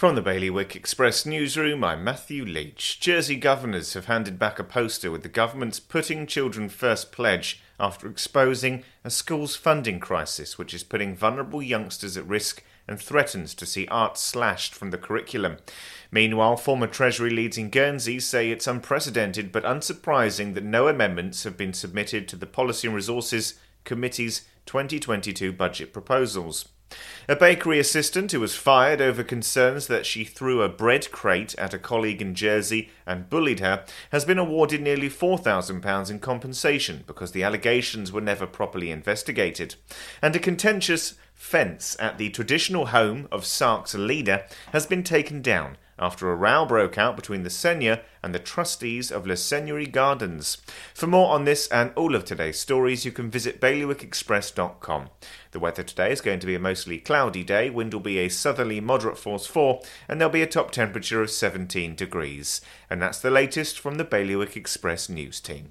From the Bailiwick Express newsroom, I'm Matthew Leach. Jersey governors have handed back a poster with the government's Putting Children First pledge after exposing a school's funding crisis, which is putting vulnerable youngsters at risk and threatens to see art slashed from the curriculum. Meanwhile, former Treasury leads in Guernsey say it's unprecedented but unsurprising that no amendments have been submitted to the Policy and Resources Committee's 2022 budget proposals. A bakery assistant who was fired over concerns that she threw a bread crate at a colleague in Jersey and bullied her has been awarded nearly £4,000 in compensation because the allegations were never properly investigated. And a contentious fence at the traditional home of Sark's leader has been taken down after a row broke out between the Seigneur and the trustees of Le Seigneurie Gardens. For more on this and all of today's stories, you can visit bailiwickexpress.com. The weather today is going to be a mostly cloudy day, wind will be a southerly moderate force 4, and there'll be a top temperature of 17 degrees. And that's the latest from the Bailiwick Express news team.